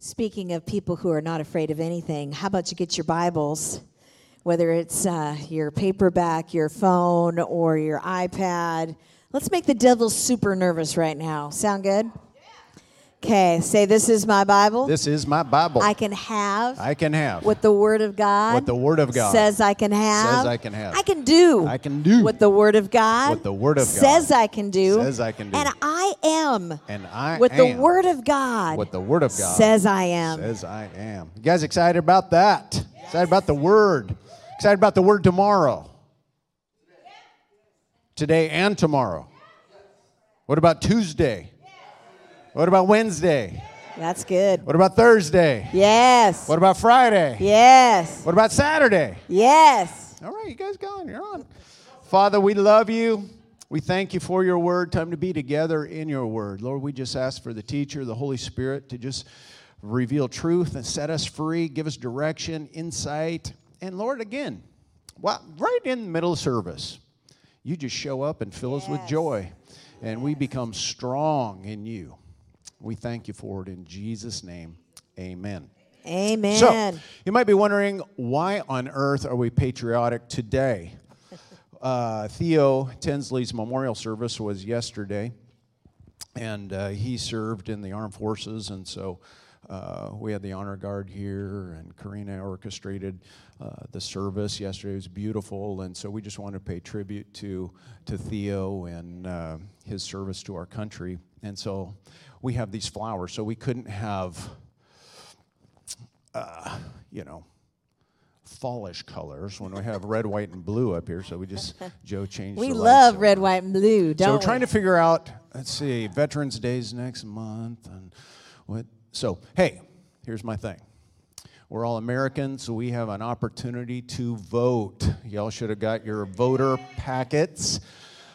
Speaking of people who are not afraid of anything, how about you get your Bibles, whether it's uh, your paperback, your phone, or your iPad? Let's make the devil super nervous right now. Sound good? Okay, say, This is my Bible. This is my Bible. I can have I can have what the Word of God What the Word of God says I can have. says I can have. I can do. I can do what the Word of God what the Word of God says I can do. says I can do. And I am and I what the Word of God what the Word of God says I am. says I am. You guys excited about that? Excited about the Word? Excited about the Word tomorrow? Today and tomorrow. What about Tuesday? What about Wednesday? That's good. What about Thursday? Yes. What about Friday? Yes. What about Saturday? Yes. All right, you guys going. You're on. Father, we love you. We thank you for your word. Time to be together in your word. Lord, we just ask for the teacher, the Holy Spirit, to just reveal truth and set us free, give us direction, insight. And Lord, again, well, right in the middle of service, you just show up and fill us with joy. And we become strong in you. We thank you for it in Jesus' name. Amen. Amen. So, you might be wondering why on earth are we patriotic today? Uh, Theo Tinsley's memorial service was yesterday, and uh, he served in the armed forces, and so uh, we had the honor guard here, and Karina orchestrated uh, the service yesterday. It was beautiful, and so we just wanted to pay tribute to to Theo and uh, his service to our country, and so we have these flowers. So we couldn't have uh, you know, fallish colors when we have red, white, and blue up here. So we just Joe changed. we love over. red, white, and blue, don't So we're we? trying to figure out. Let's see, Veterans Days next month, and what? So hey, here's my thing. We're all Americans, so we have an opportunity to vote. Y'all should have got your voter packets.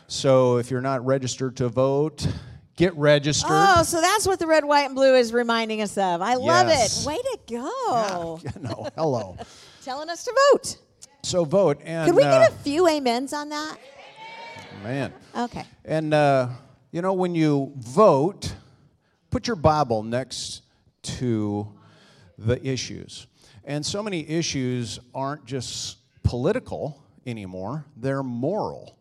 So if you're not registered to vote, get registered. Oh, so that's what the red, white, and blue is reminding us of. I love Yes. it. Way to go. no, hello. Telling us to vote. So vote and Could we uh, get a few amens on that? man. Okay. And, uh, you know, when you vote, put your Bible next to the issues. And so many issues aren't just political anymore, they're moral.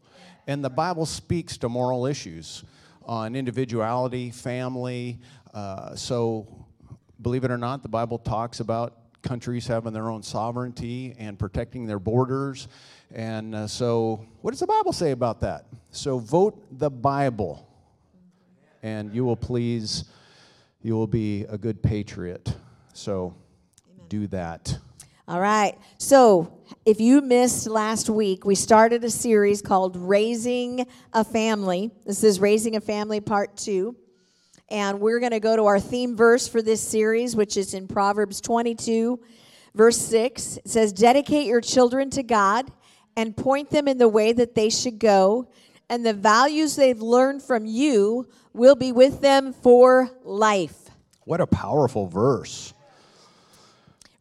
And the Bible speaks to moral issues on individuality, family. Uh, so, believe it or not, the Bible talks about countries having their own sovereignty and protecting their borders. And uh, so, what does the Bible say about that? So, vote the Bible, and you will please, you will be a good patriot. So, do that. All right. So, if you missed last week, we started a series called Raising a Family. This is Raising a Family Part 2. And we're going to go to our theme verse for this series, which is in Proverbs 22, verse 6. It says, Dedicate your children to God and point them in the way that they should go, and the values they've learned from you will be with them for life. What a powerful verse.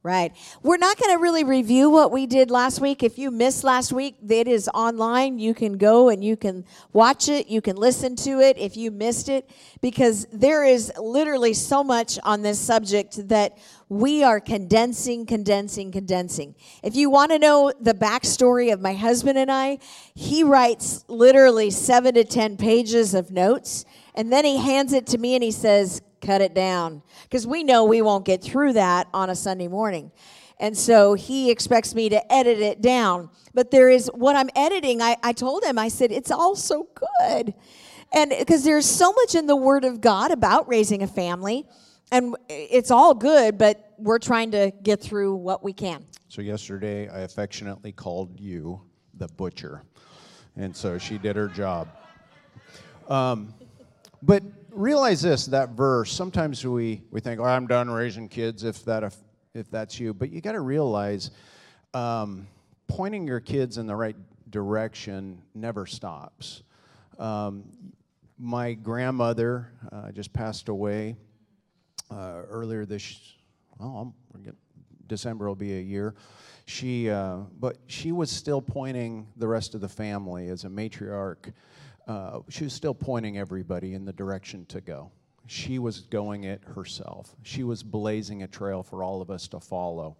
Right. We're not going to really review what we did last week. If you missed last week, it is online. You can go and you can watch it. You can listen to it if you missed it, because there is literally so much on this subject that we are condensing, condensing, condensing. If you want to know the backstory of my husband and I, he writes literally seven to 10 pages of notes, and then he hands it to me and he says, cut it down because we know we won't get through that on a Sunday morning. And so he expects me to edit it down. But there is what I'm editing, I, I told him, I said, it's all so good. And because there's so much in the Word of God about raising a family, and it's all good, but we're trying to get through what we can. So, yesterday, I affectionately called you the butcher. And so she did her job. Um, but realize this that verse, sometimes we, we think, oh, I'm done raising kids if, that, if, that's you. But you got to realize um, pointing your kids in the right direction never stops. Um, my grandmother uh, just passed away uh, earlier this, well, getting, December will be a year. She, uh, but she was still pointing the rest of the family as a matriarch. Uh, she was still pointing everybody in the direction to go. she was going it herself. She was blazing a trail for all of us to follow.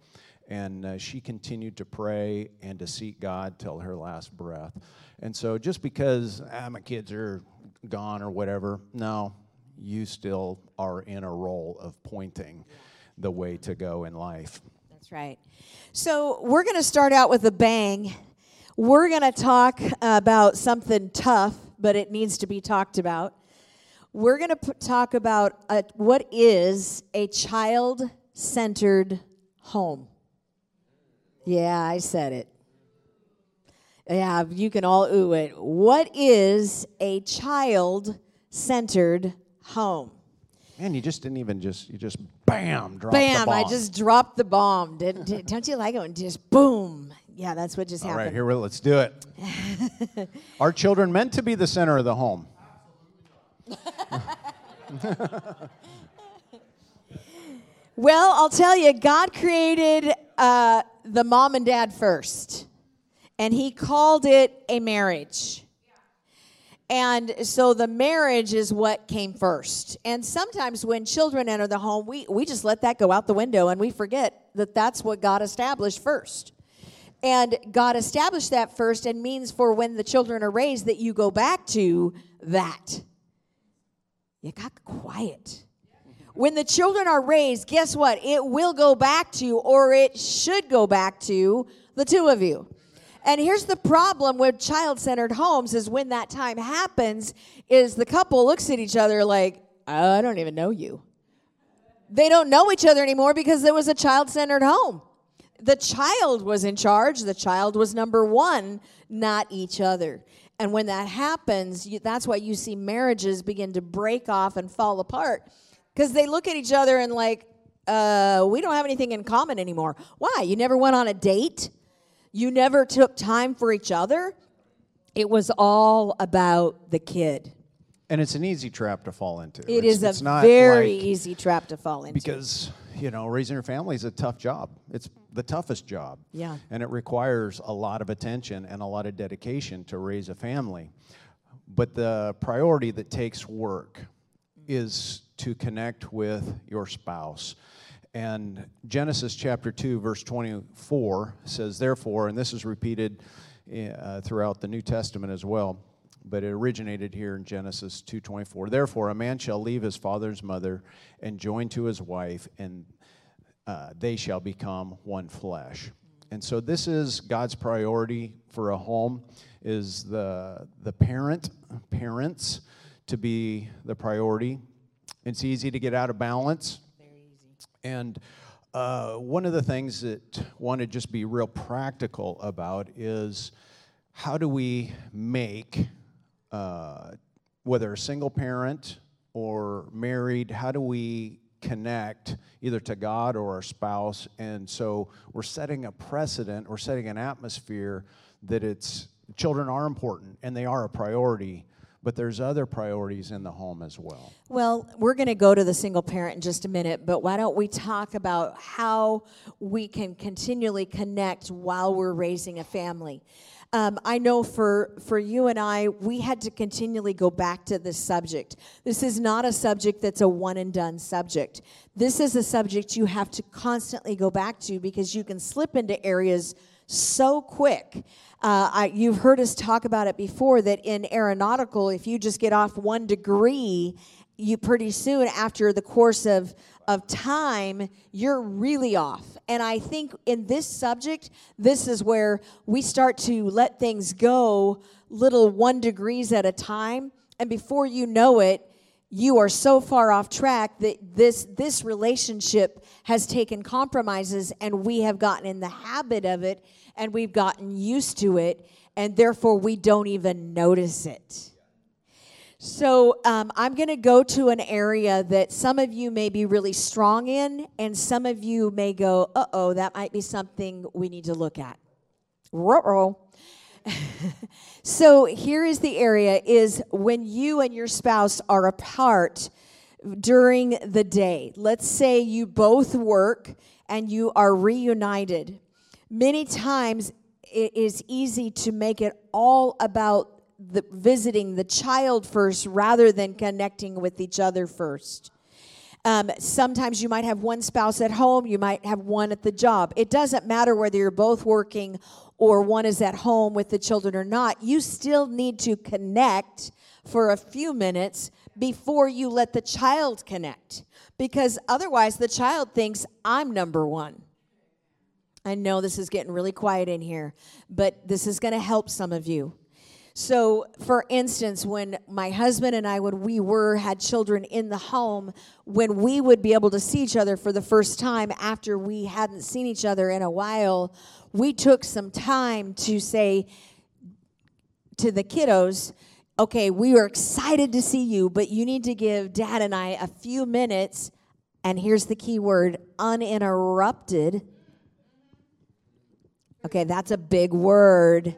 And uh, she continued to pray and to seek God till her last breath. And so, just because ah, my kids are gone or whatever, no, you still are in a role of pointing the way to go in life. That's right. So, we're going to start out with a bang. We're going to talk about something tough, but it needs to be talked about. We're going to p- talk about a, what is a child centered home. Yeah, I said it. Yeah, you can all ooh it. What is a child centered home? Man, you just didn't even just, you just bam, drop the bomb. Bam, I just dropped the bomb. Did, did, don't you like it when just boom? Yeah, that's what just All happened. right, here we let's do it. Are children meant to be the center of the home? Well, I'll tell you, God created uh, the mom and dad first, and He called it a marriage. And so the marriage is what came first. And sometimes when children enter the home, we, we just let that go out the window and we forget that that's what God established first. And God established that first and means for when the children are raised that you go back to that. You got quiet. When the children are raised, guess what? It will go back to, or it should go back to, the two of you. And here's the problem with child-centered homes is when that time happens, is the couple looks at each other like, I don't even know you. They don't know each other anymore because it was a child-centered home. The child was in charge. The child was number one, not each other. And when that happens, you, that's why you see marriages begin to break off and fall apart because they look at each other and like, uh, we don't have anything in common anymore. Why? You never went on a date. You never took time for each other. It was all about the kid. And it's an easy trap to fall into. It it's, is it's a not very like- easy trap to fall into. because you know raising your family is a tough job it's the toughest job Yeah. and it requires a lot of attention and a lot of dedication to raise a family but the priority that takes work is to connect with your spouse and genesis chapter 2 verse 24 says therefore and this is repeated uh, throughout the new testament as well but it originated here in Genesis 2:24. Therefore, a man shall leave his father and mother and join to his wife, and uh, they shall become one flesh. And so, this is God's priority for a home: is the the parent parents to be the priority. It's easy to get out of balance. And uh, one of the things that want to just be real practical about is how do we make, uh, whether a single parent or married, how do we connect either to God or our spouse? And so we're setting a precedent, we're setting an atmosphere that it's children are important and they are a priority, but there's other priorities in the home as well. Well, we're going to go to the single parent in just a minute, but why don't we talk about how we can continually connect while we're raising a family? Um, I know for, for you and I, we had to continually go back to this subject. This is not a subject that's a one and done subject. This is a subject you have to constantly go back to because you can slip into areas so quick. Uh, I, you've heard us talk about it before that in aeronautical, if you just get off one degree, you pretty soon after the course of of time, you're really off. And I think in this subject, this is where we start to let things go little one degrees at a time. And before you know it, you are so far off track that this this relationship has taken compromises and we have gotten in the habit of it and we've gotten used to it and therefore we don't even notice it so um, i'm going to go to an area that some of you may be really strong in and some of you may go uh-oh that might be something we need to look at. Ruh-roh. so here is the area is when you and your spouse are apart during the day. Let's say you both work and you are reunited. Many times it is easy to make it all about the, visiting the child first rather than connecting with each other first. Um, sometimes you might have one spouse at home, you might have one at the job. It doesn't matter whether you're both working or one is at home with the children or not. You still need to connect for a few minutes before you let the child connect because otherwise the child thinks I'm number one. I know this is getting really quiet in here, but this is going to help some of you. So, for instance, when my husband and I, when we were had children in the home, when we would be able to see each other for the first time after we hadn't seen each other in a while, we took some time to say to the kiddos, okay, we are excited to see you, but you need to give dad and I a few minutes. And here's the key word uninterrupted. Okay, that's a big word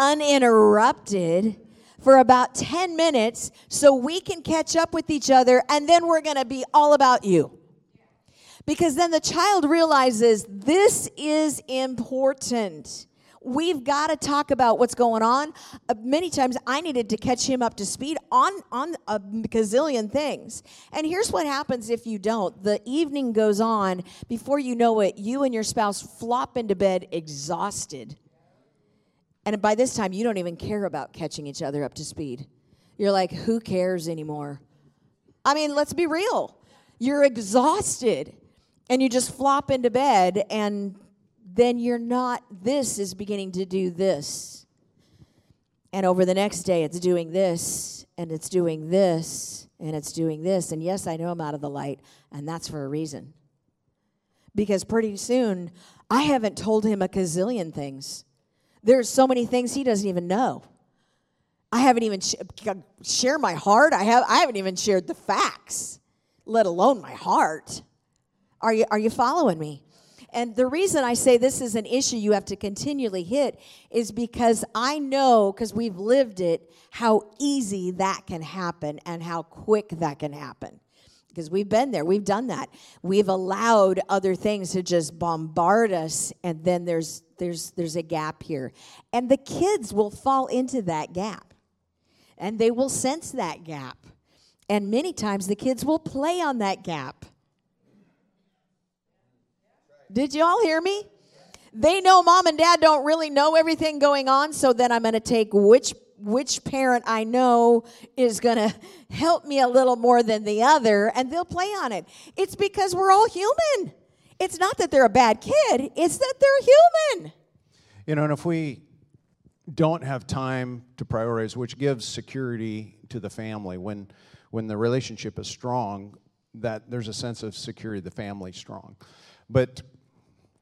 uninterrupted for about 10 minutes so we can catch up with each other and then we're going to be all about you. Because then the child realizes this is important. We've got to talk about what's going on. Uh, many times I needed to catch him up to speed on, on a gazillion things. And here's what happens if you don't the evening goes on. Before you know it, you and your spouse flop into bed exhausted and by this time, you don't even care about catching each other up to speed. You're like, who cares anymore? I mean, let's be real. You're exhausted and you just flop into bed, and then you're not, this is beginning to do this. And over the next day, it's doing this, and it's doing this, and it's doing this. And yes, I know I'm out of the light, and that's for a reason. Because pretty soon, I haven't told him a gazillion things. There's so many things he doesn't even know. I haven't even sh- shared my heart. I have I haven't even shared the facts, let alone my heart. Are you are you following me? And the reason I say this is an issue you have to continually hit is because I know because we've lived it how easy that can happen and how quick that can happen because we've been there we've done that. We've allowed other things to just bombard us and then there's there's there's a gap here. And the kids will fall into that gap and they will sense that gap. And many times the kids will play on that gap. Did you all hear me? They know mom and dad don't really know everything going on so then i'm going to take which which parent I know is going to help me a little more than the other, and they'll play on it. It's because we're all human. It's not that they're a bad kid, it's that they're human. You know, and if we don't have time to prioritize, which gives security to the family, when, when the relationship is strong, that there's a sense of security, the family's strong. But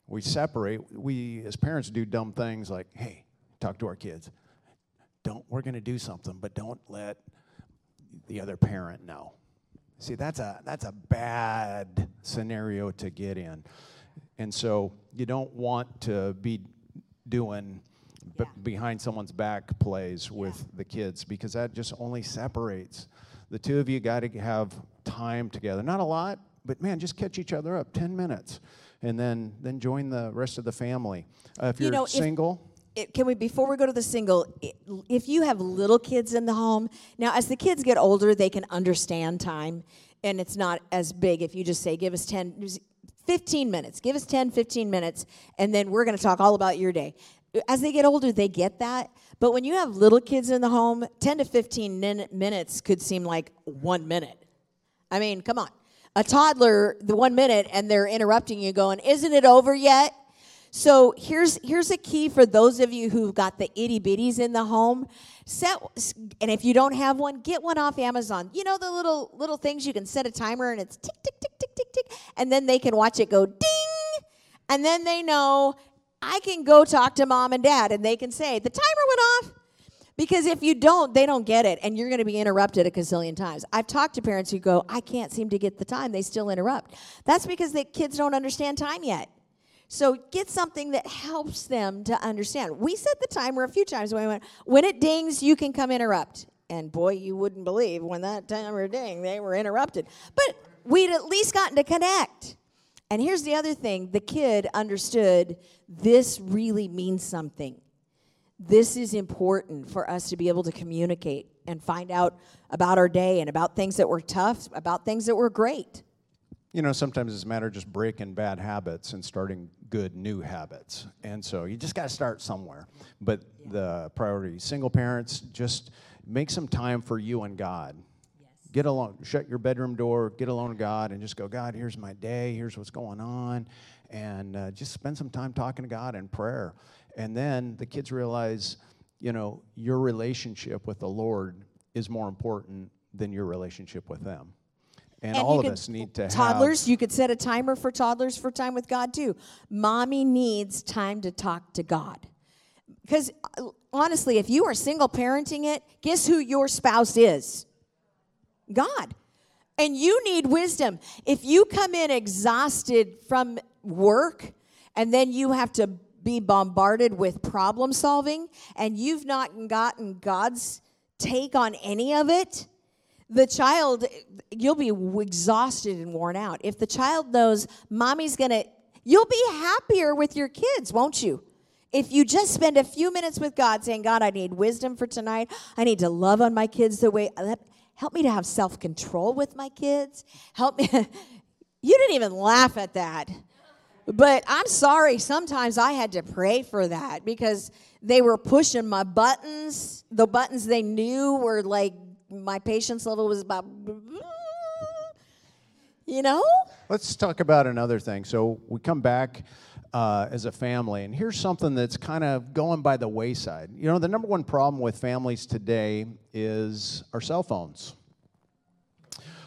we separate, we as parents do dumb things like, hey, talk to our kids don't we're going to do something but don't let the other parent know see that's a that's a bad scenario to get in and so you don't want to be doing yeah. b- behind someone's back plays with yeah. the kids because that just only separates the two of you got to have time together not a lot but man just catch each other up 10 minutes and then then join the rest of the family uh, if you're you know, single it, can we before we go to the single if you have little kids in the home now as the kids get older they can understand time and it's not as big if you just say give us 10 15 minutes give us 10 15 minutes and then we're going to talk all about your day. As they get older they get that but when you have little kids in the home 10 to 15 minutes could seem like one minute. I mean come on. A toddler the one minute and they're interrupting you going isn't it over yet so here's here's a key for those of you who've got the itty bitties in the home. Set and if you don't have one, get one off Amazon. You know the little little things you can set a timer and it's tick tick tick tick tick tick, and then they can watch it go ding, and then they know I can go talk to mom and dad, and they can say the timer went off. Because if you don't, they don't get it, and you're going to be interrupted a gazillion times. I've talked to parents who go, I can't seem to get the time. They still interrupt. That's because the kids don't understand time yet. So get something that helps them to understand. We set the timer a few times when we went, when it dings, you can come interrupt. And boy, you wouldn't believe when that timer dinged, they were interrupted. But we'd at least gotten to connect. And here's the other thing the kid understood this really means something. this is important for us to be able to communicate and find out about our day and about things that were tough, about things that were great. You know, sometimes it's a matter of just breaking bad habits and starting good new habits. And so you just got to start somewhere. But yeah. the priority, single parents, just make some time for you and God. Yes. Get alone, shut your bedroom door, get alone with God, and just go, God, here's my day, here's what's going on. And uh, just spend some time talking to God in prayer. And then the kids realize, you know, your relationship with the Lord is more important than your relationship with them. And, and all of us need to toddlers have, you could set a timer for toddlers for time with god too. Mommy needs time to talk to god. Because uh, honestly if you are single parenting it guess who your spouse is? God. And you need wisdom. If you come in exhausted from work and then you have to be bombarded with problem solving and you've not gotten god's take on any of it the child, you'll be exhausted and worn out. If the child knows mommy's gonna, you'll be happier with your kids, won't you? If you just spend a few minutes with God saying, God, I need wisdom for tonight. I need to love on my kids the way, help me to have self control with my kids. Help me. you didn't even laugh at that. But I'm sorry, sometimes I had to pray for that because they were pushing my buttons. The buttons they knew were like my patience level was about, you know? Let's talk about another thing. So we come back uh, as a family, and here's something that's kind of going by the wayside. You know, the number one problem with families today is our cell phones.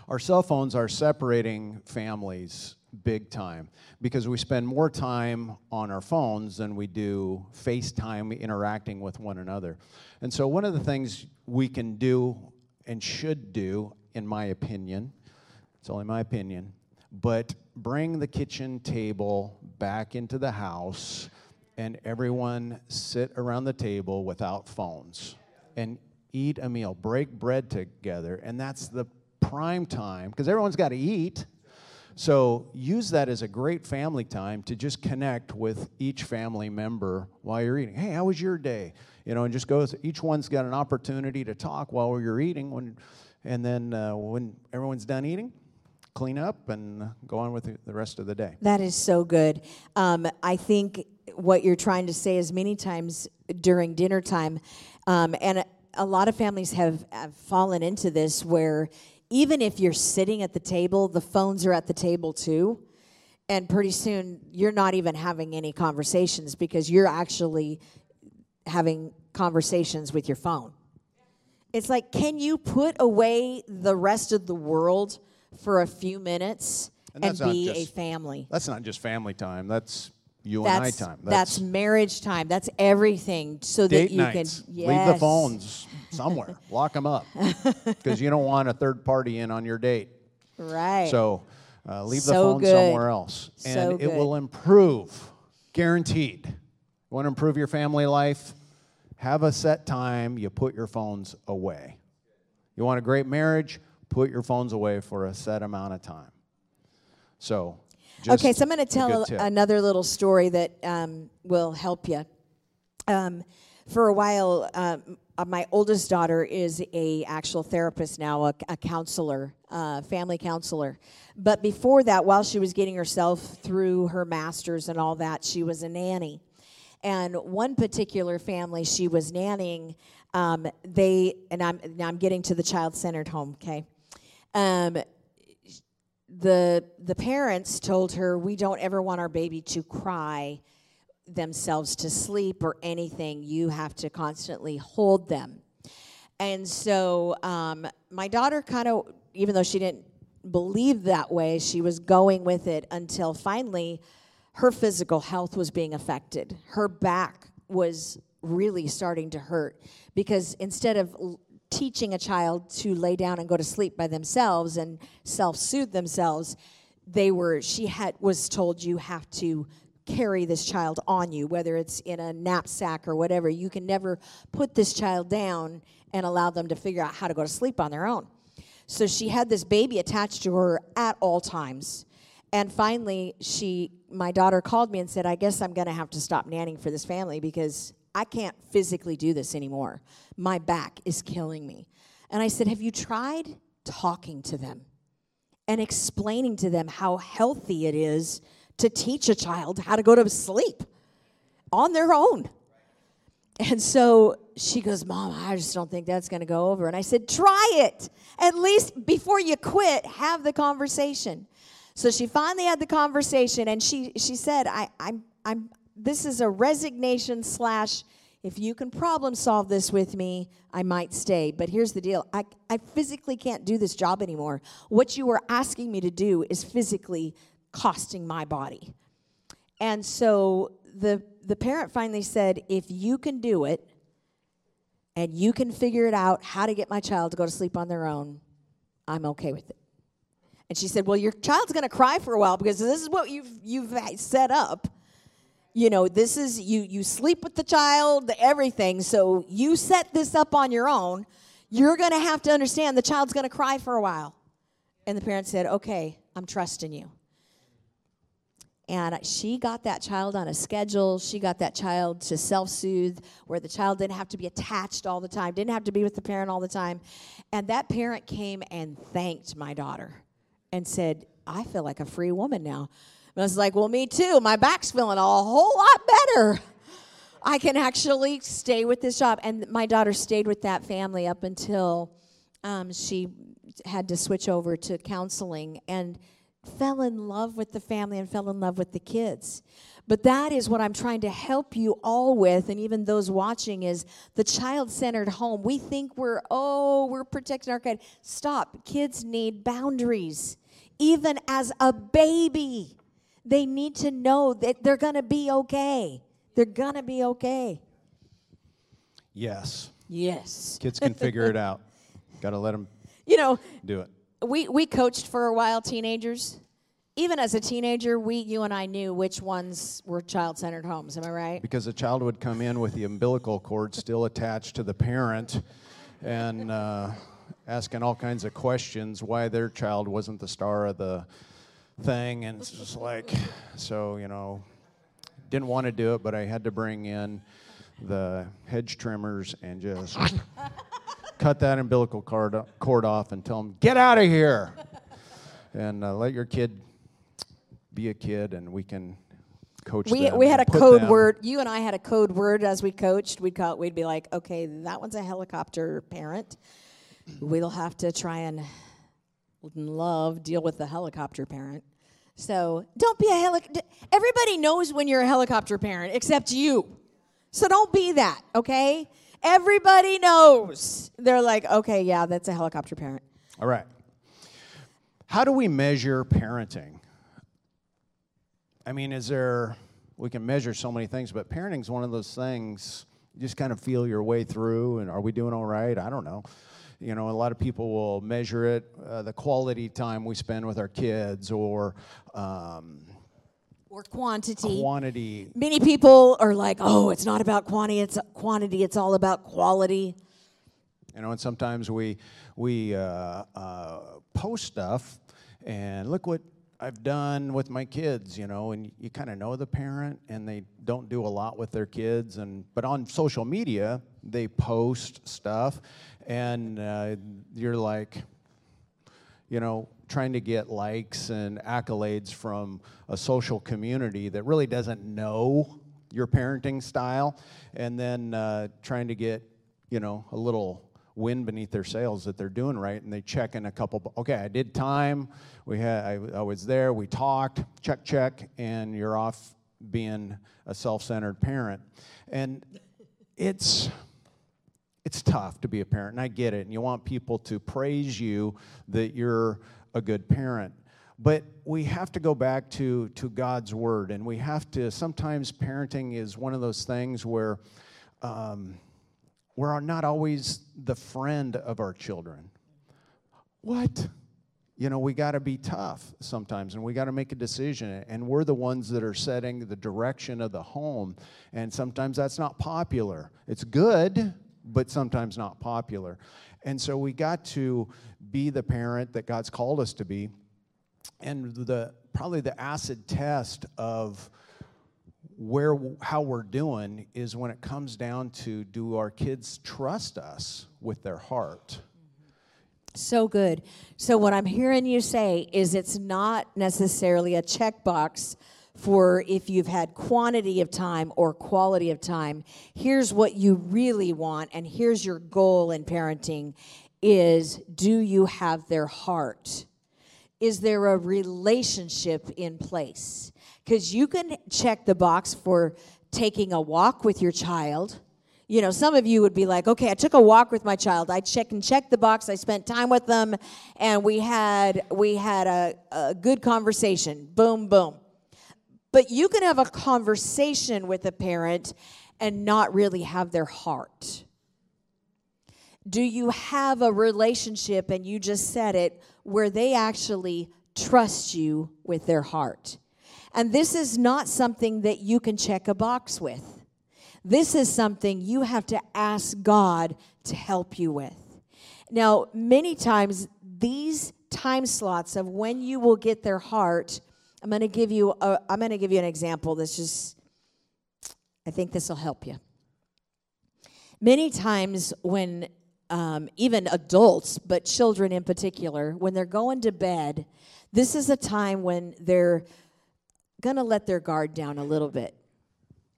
Our cell phones are separating families big time because we spend more time on our phones than we do FaceTime interacting with one another. And so, one of the things we can do and should do, in my opinion, it's only my opinion, but bring the kitchen table back into the house and everyone sit around the table without phones and eat a meal, break bread together. And that's the prime time because everyone's got to eat. So use that as a great family time to just connect with each family member while you're eating. Hey, how was your day? You know, and just go. Each one's got an opportunity to talk while you're eating. When, and then uh, when everyone's done eating, clean up and go on with the rest of the day. That is so good. Um, I think what you're trying to say is many times during dinner time, um, and a lot of families have, have fallen into this where even if you're sitting at the table, the phones are at the table too. And pretty soon, you're not even having any conversations because you're actually having conversations with your phone. It's like, can you put away the rest of the world for a few minutes and, and be just, a family? That's not just family time. That's you that's, and I time. That's, that's, marriage time. That's everything. So that you nights. can yes. leave the phones somewhere. Lock them up because you don't want a third party in on your date. Right. So uh, leave so the phone good. somewhere else, and so it will improve, guaranteed. You want to improve your family life? Have a set time. You put your phones away. You want a great marriage? Put your phones away for a set amount of time. So okay, so I'm going to tell another little story that um, will help you. Um, for a while, um, my oldest daughter is a actual therapist now, a, a counselor, uh, family counselor. But before that, while she was getting herself through her masters and all that, she was a nanny. And one particular family she was nannying, um, they and I'm now I'm getting to the child-centered home. Okay, um, the the parents told her we don't ever want our baby to cry themselves to sleep or anything you have to constantly hold them and so um, my daughter kind of even though she didn't believe that way she was going with it until finally her physical health was being affected. Her back was really starting to hurt because instead of teaching a child to lay down and go to sleep by themselves and self-soothe themselves they were she had was told you have to carry this child on you whether it's in a knapsack or whatever. You can never put this child down and allow them to figure out how to go to sleep on their own. So she had this baby attached to her at all times and finally she my daughter called me and said i guess i'm going to have to stop nannying for this family because I can't physically do this anymore. My back is killing me. And I said, Have you tried talking to them and explaining to them how healthy it is to teach a child how to go to sleep on their own? And so she goes, Mom, I just don't think that's going to go over. And I said, Try it. At least before you quit, have the conversation. So she finally had the conversation and she, she said, I, I'm, I'm, this is a resignation slash if you can problem solve this with me, I might stay. But here's the deal I, I physically can't do this job anymore. What you are asking me to do is physically costing my body. And so the, the parent finally said, if you can do it and you can figure it out how to get my child to go to sleep on their own, I'm okay with it. And she said, Well, your child's going to cry for a while because this is what you've, you've set up. You know this is you you sleep with the child everything. So you set this up on your own. You're going to have to understand the child's going to cry for a while. And the parent said okay i'm trusting you. And she got that child on a schedule. She got that child to self-soothe where the child didn't have to be attached all the time didn't have to be with the parent all the time. And that parent came and thanked my daughter and said i feel like a free woman now And I was like, well, me too. My back's feeling a whole lot better. I can actually stay with this job. And my daughter stayed with that family up until um, she had to switch over to counseling and fell in love with the family and fell in love with the kids. But that is what I'm trying to help you all with, and even those watching, is the child centered home. We think we're, oh, we're protecting our kid. Stop. Kids need boundaries, even as a baby. They need to know that they're going to be okay. They're going to be okay. Yes. Yes. Kids can figure it out. Got to let them you know, do it. We, we coached for a while teenagers. Even as a teenager, we, you and I knew which ones were child centered homes. Am I right? Because a child would come in with the umbilical cord still attached to the parent and uh, asking all kinds of questions why their child wasn't the star of the thing, and it's just like, so, you know, didn't want to do it, but I had to bring in the hedge trimmers and just cut that umbilical cord, cord off and tell them, get out of here, and uh, let your kid be a kid, and we can coach we, we had a code them- word you and i had a code word as we coached. We'd call it, we'd be like okay that one's a helicopter parent we'll have to try and love deal with the helicopter parent so don't be a helicopter. Everybody knows when you're a helicopter parent except you. So don't be that, okay? Everybody knows. They're like, okay, yeah, that's a helicopter parent. All right. How do we measure parenting? I mean, is there, we can measure so many things, but parenting is one of those things you just kind of feel your way through, and are we doing all right? I don't know. You know, a lot of people will measure it, uh, the quality time we spend with our kids, or um, or quantity. Quantity. Many people are like, "Oh, it's not about quantity; it's quantity. It's all about quality." You know, and sometimes we we uh, uh, post stuff, and look what I've done with my kids, you know, and you kind of know the parent and they don't do a lot with their kids and but on social media they post stuff and uh, you're like you know trying to get likes and accolades from a social community that really doesn't know your parenting style. And then uh, trying to get you know a little wind beneath their sails that they're doing right. And they check in a couple okay i did time. We had I, I was there. We talked. Check check. And you're off being a self-centered parent. And it's it's tough to be a parent and i get it and you want people to praise you that you're a good parent but we have to go back to, to god's word and we have to sometimes parenting is one of those things where um, we're not always the friend of our children. What? You know, we got to be tough sometimes and we got to make a decision. And we're the ones that are setting the direction of the home. And sometimes that's not popular. It's good, but sometimes not popular. And so we got to be the parent that God's called us to be. And the probably the acid test of where how we're doing is when it comes down to do our kids trust us with their heart so good so what i'm hearing you say is it's not necessarily a checkbox for if you've had quantity of time or quality of time here's what you really want and here's your goal in parenting is do you have their heart is there a relationship in place because you can check the box for taking a walk with your child. You know, some of you would be like, okay, I took a walk with my child. I check and check the box. I spent time with them, and we had we had a, a good conversation. Boom, boom. But you can have a conversation with a parent and not really have their heart. Do you have a relationship, and you just said it, where they actually trust you with their heart? And this is not something that you can check a box with. This is something you have to ask God to help you with. Now, many times, these time slots of when you will get their heart, I'm going to give you a, I'm going to give you an example that's just I think this will help you. Many times when um, even adults, but children in particular, when they're going to bed, this is a time when they're going to let their guard down a little bit.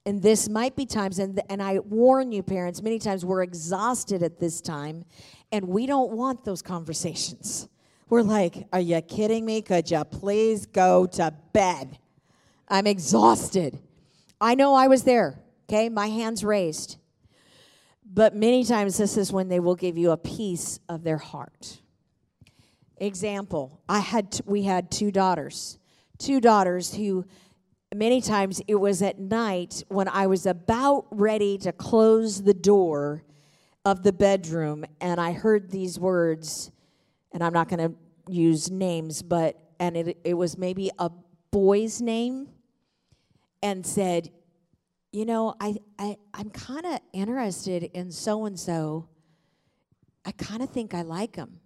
And this might be times, and, and I warn you, parents, many times we're exhausted at this time, and we don't want those conversations. We're like, Are you kidding me? Could you please go to bed? I'm exhausted. I know I was there, okay? My hands raised. But many times, this is when they will give you a piece of their heart. Example: I had we had two daughters two daughters who many times it was at night when I was about ready to close the door of the bedroom and I heard these words, and I'm not going to use names, but, and it, it was maybe a boy's name, and said, You know, I, I, I'm kind of interested in so and so. I kind of think I like him.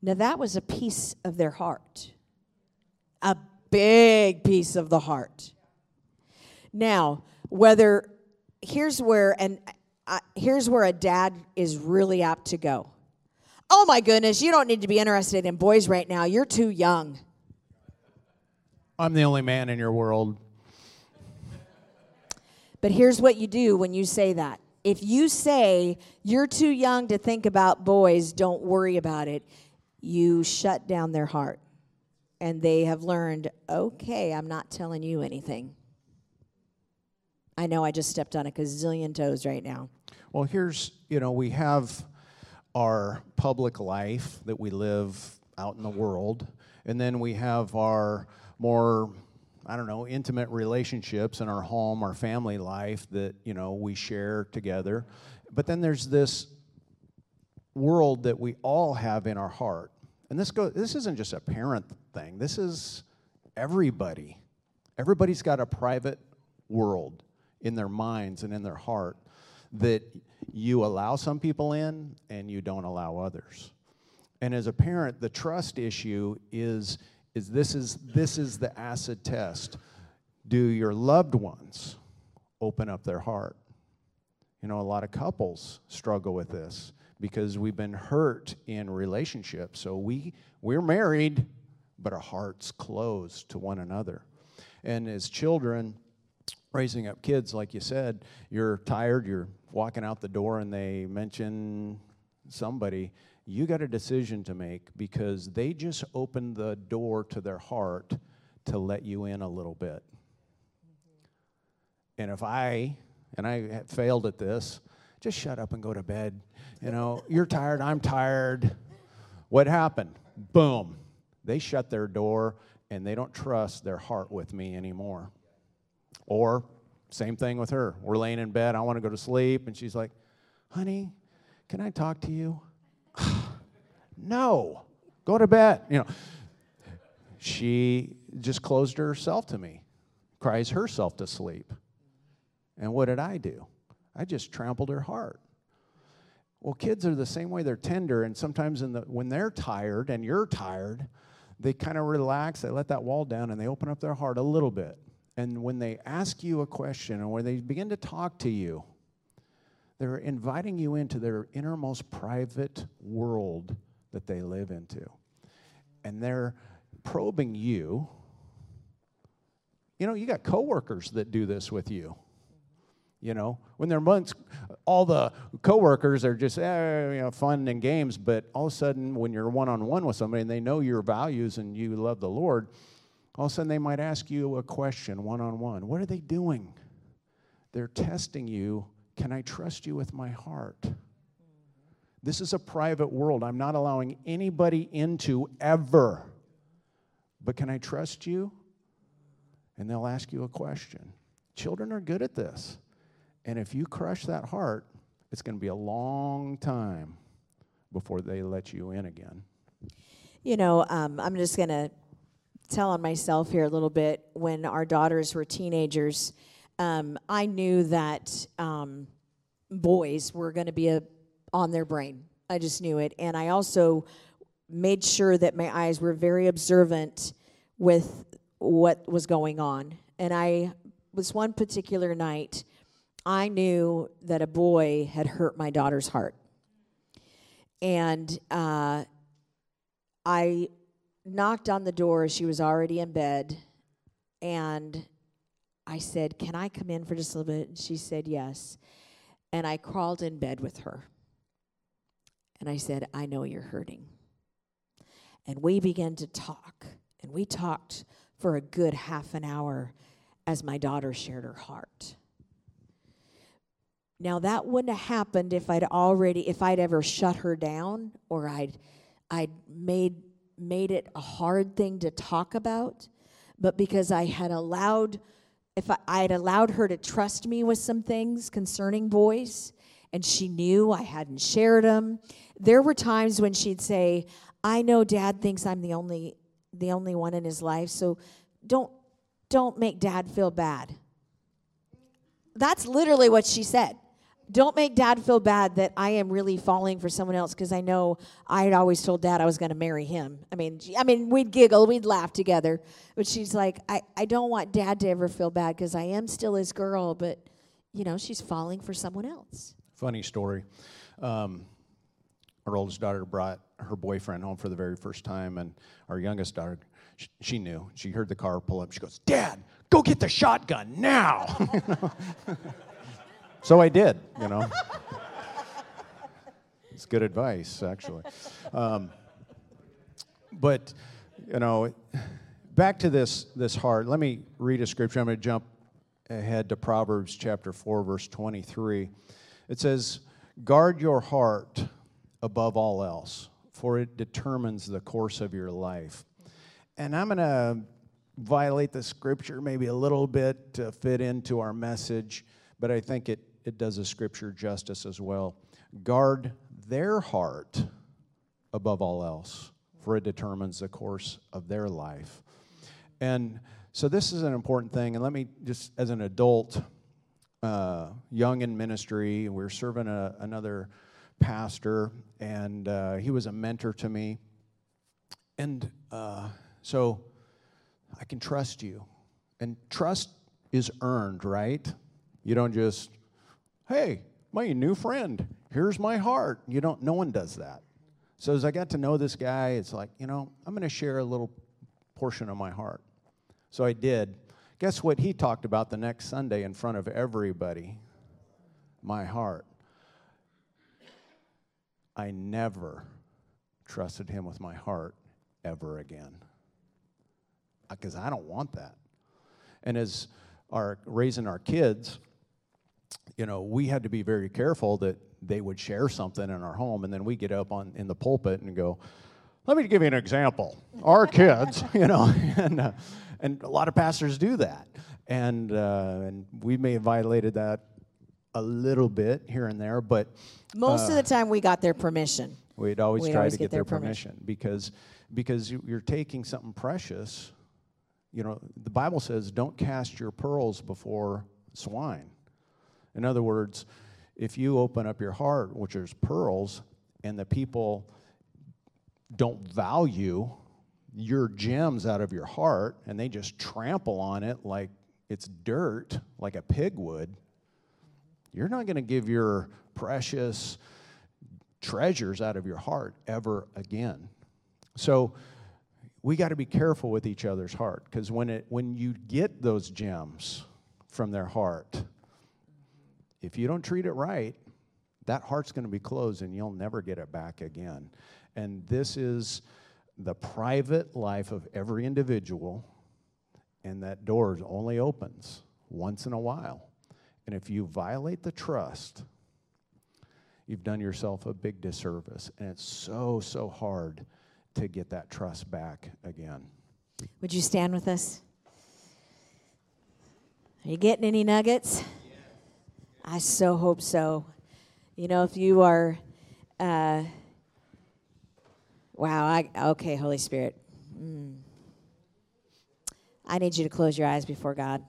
Now, that was a piece of their heart a big piece of the heart. Now, whether here's where and here's where a dad is really apt to go. Oh my goodness, you don't need to be interested in boys right now. You're too young. I'm the only man in your world. But here's what you do when you say that. If you say you're too young to think about boys, don't worry about it, you shut down their heart and they have learned, okay, I'm not telling you anything. I know I just stepped on a gazillion toes right now. Well, here's, you know, we have our public life that we live out in the world, and then we have our more, I don't know, intimate relationships in our home, our family life that, you know, we share together. But then there's this world that we all have in our heart. And this go this isn't just a parent thing. This is everybody. Everybody's got a private world in their minds and in their heart that you allow some people in and you don't allow others. And as a parent, the trust issue is is this is this is the acid test. Do your loved ones open up their heart? You know, a lot of couples struggle with this because we've been hurt in relationships. So we we're married, but our hearts closed to one another. And as children, raising up kids, like you said, you're tired, you're walking out the door, and they mention somebody. You got a decision to make because they just opened the door to their heart to let you in a little bit. And if I, and I failed at this, just shut up and go to bed. You know, you're tired, I'm tired. What happened? Boom. They shut their door and they don't trust their heart with me anymore. Or, same thing with her. We're laying in bed, I want to go to sleep, and she's like, honey, can I talk to you? no, go to bed. You know, she just closed herself to me, cries herself to sleep. And what did I do? I just trampled her heart. Well, kids are the same way. They're tender, and sometimes the, when they're tired and you're tired, they kind of relax, they let that wall down, and they open up their heart a little bit. And when they ask you a question and when they begin to talk to you, they're inviting you into their innermost private world that they live into. And they're probing you. You know, you got coworkers that do this with you. You know, when they're months, all the coworkers are just eh, you know fun and games, but all of a sudden, when you're one on one with somebody and they know your values and you love the Lord, all of a sudden they might ask you a question one on one. What are they doing? They're testing you. Can I trust you with my heart? This is a private world. I'm not allowing anybody into ever. But can I trust you? And they'll ask you a question. Children are good at this. And if you crush that heart, it's going to be a long time before they let you in again. You know, um, I'm just going to tell on myself here a little bit. When our daughters were teenagers, um, I knew that um, boys were going to be a, on their brain. I just knew it. And I also made sure that my eyes were very observant with what was going on. And I was one particular night I knew that a boy had hurt my daughter's heart. And uh, I knocked on the door. She was already in bed. And I said, Can I come in for just a little bit? And she said, Yes. And I crawled in bed with her. And I said, I know you're hurting. And we began to talk. And we talked for a good half an hour as my daughter shared her heart. Now that wouldn't have happened if I'd already if I'd ever shut her down or I'd I'd made made it a hard thing to talk about, but because I had allowed if I, I had allowed her to trust me with some things concerning boys and she knew I hadn't shared them. There were times when she'd say, "I know dad thinks I'm the only the only one in his life, so don't don't make dad feel bad." That's literally what she said don't make dad feel bad that I am really falling for someone else because I know I had always told dad I was going to marry him. I mean, I mean, we'd giggle, we'd laugh together, but she's like, I, I don't want dad to ever feel bad because I am still his girl, but you know, she's falling for someone else. Funny story. Um, our oldest daughter brought her boyfriend home for the very first time, and our youngest daughter, she, she knew. She heard the car pull up. She goes, Dad, go get the shotgun now. So I did, you know. it's good advice, actually. Um, but, you know, back to this, this heart. Let me read a scripture. I'm going to jump ahead to Proverbs chapter 4, verse 23. It says, Guard your heart above all else, for it determines the course of your life. And I'm going to violate the scripture maybe a little bit to fit into our message, but I think it it does a scripture justice as well. Guard their heart above all else, for it determines the course of their life. And so this is an important thing. And let me just, as an adult, uh, young in ministry, we are serving a, another pastor, and uh, he was a mentor to me. And uh, so I can trust you. And trust is earned, right? You don't just hey, my new friend, here's my heart. You don't, no one does that. So as I got to know this guy, it's like, you know, I'm going to share a little portion of my heart. So I did. Guess what he talked about the next Sunday in front of everybody? My heart. I never trusted him with my heart ever again. Uh, because I don't want that. And as our raising our kids, you know, we had to be very careful that they would share something in our home, and then we get up on in the pulpit and go, "Let me give you an example. Our kids, you know," and uh, and a lot of pastors do that, and uh, and we may have violated that a little bit here and there, but most uh, of the time we got their permission. We'd always we'd try always to get, get their, their permission. permission because because you're taking something precious. You know, the Bible says, "Don't cast your pearls before swine." In other words, if you open up your heart, which is pearls, and the people don't value your gems out of your heart and they just trample on it like it's dirt like a pig would, you're not going to give your precious treasures out of your heart ever again. So we got to be careful with each other's heart because when it when you get those gems from their heart, if you don't treat it right, that heart's going to be closed and you'll never get it back again. And this is the private life of every individual, and that door only opens once in a while. And if you violate the trust, you've done yourself a big disservice. And it's so, so hard to get that trust back again. Would you stand with us? Are you getting any nuggets? I so hope so. You know, if you are, uh, wow, I, okay, Holy Spirit. Mm. I need you to close your eyes before God.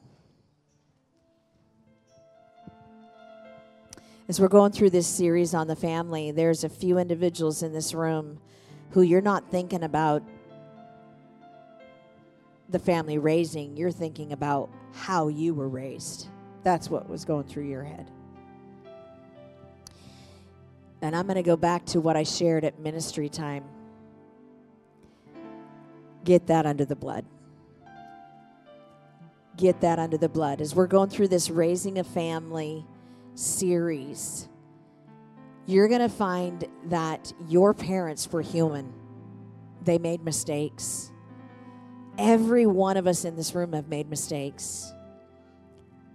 As we're going through this series on the family, there's a few individuals in this room who you're not thinking about the family raising, you're thinking about how you were raised. That's what was going through your head. And I'm going to go back to what I shared at ministry time. Get that under the blood. Get that under the blood. As we're going through this raising a family series, you're going to find that your parents were human. They made mistakes. Every one of us in this room have made mistakes.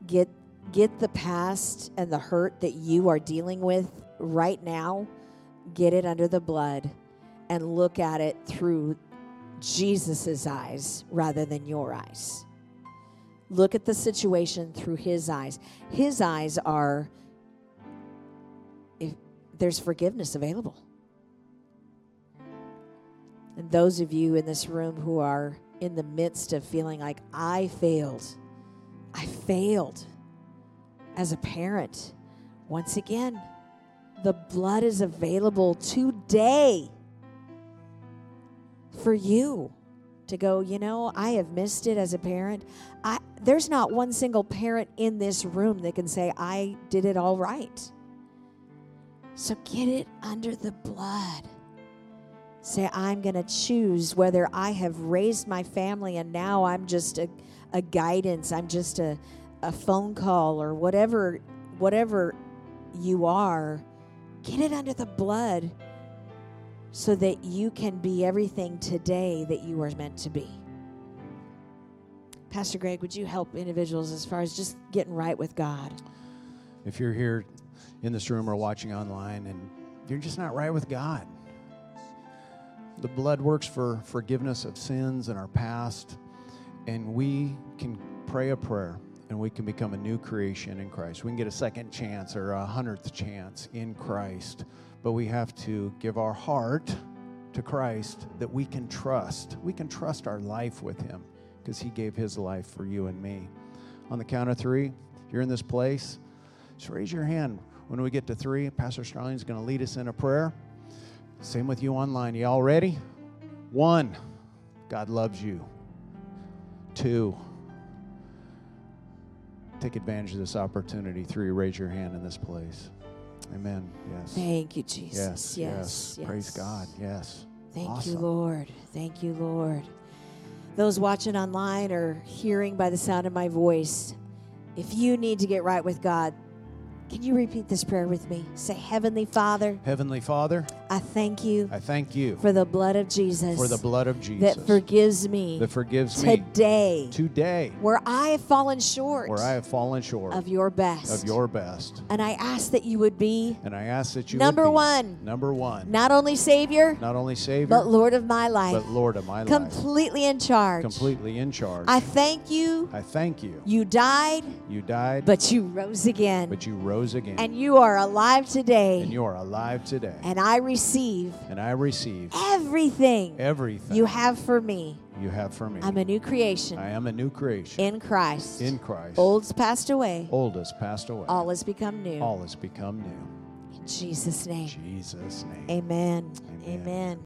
Get get the past and the hurt that you are dealing with right now, get it under the blood and look at it through Jesus' eyes rather than your eyes. Look at the situation through his eyes. His eyes are if there's forgiveness available. And those of you in this room who are in the midst of feeling like I failed, I failed as a parent, once again, the blood is available today for you to go, you know, I have missed it as a parent. I, there's not one single parent in this room that can say, I did it all right. So get it under the blood. Say, I'm going to choose whether I have raised my family and now I'm just a, a guidance, I'm just a, a phone call or whatever, whatever you are. Get it under the blood so that you can be everything today that you are meant to be. Pastor Greg, would you help individuals as far as just getting right with God? If you're here in this room or watching online and you're just not right with God, the blood works for forgiveness of sins in our past, and we can pray a prayer and we can become a new creation in Christ. We can get a second chance or a hundredth chance in Christ, but we have to give our heart to Christ that we can trust. We can trust our life with Him because He gave His life for you and me. On the count of three, you're in this place, just raise your hand. When we get to three, Pastor Starlene is going to lead us in a prayer. Same with you online. You all ready? One, God loves you. Two, take advantage of this opportunity. Three, raise your hand in this place. Amen. Yes. Thank you, Jesus. Yes. Yes. yes. Praise God. Yes. Thank Awesome. you, Lord. Thank you, Lord. Those watching online or hearing by the sound of my voice, if you need to get right with God, can you repeat this prayer with me? Say, Heavenly Father, Heavenly Father, I thank you I thank you for the blood of Jesus for the blood of Jesus that forgives me that forgives me today today where I have fallen short where I have fallen short of your best. of your best. and I ask that you would be And I ask that you would Number be one. number one, not only Savior, not only Savior, but Lord of my life, but Lord of my life, completely in charge. completely in charge. I thank you. I thank you. You died, You died, but you rose again. but you rose again. and you are alive today. and you are alive today. and I receive And I receive everything everything you have for me. you have for me. I'm a new creation I am a new creation in Christ. in Christ. Old's passed away, Old has passed away. all has become new. All has become new. In Jesus' name. Jesus' name. Amen. Amen. Amen.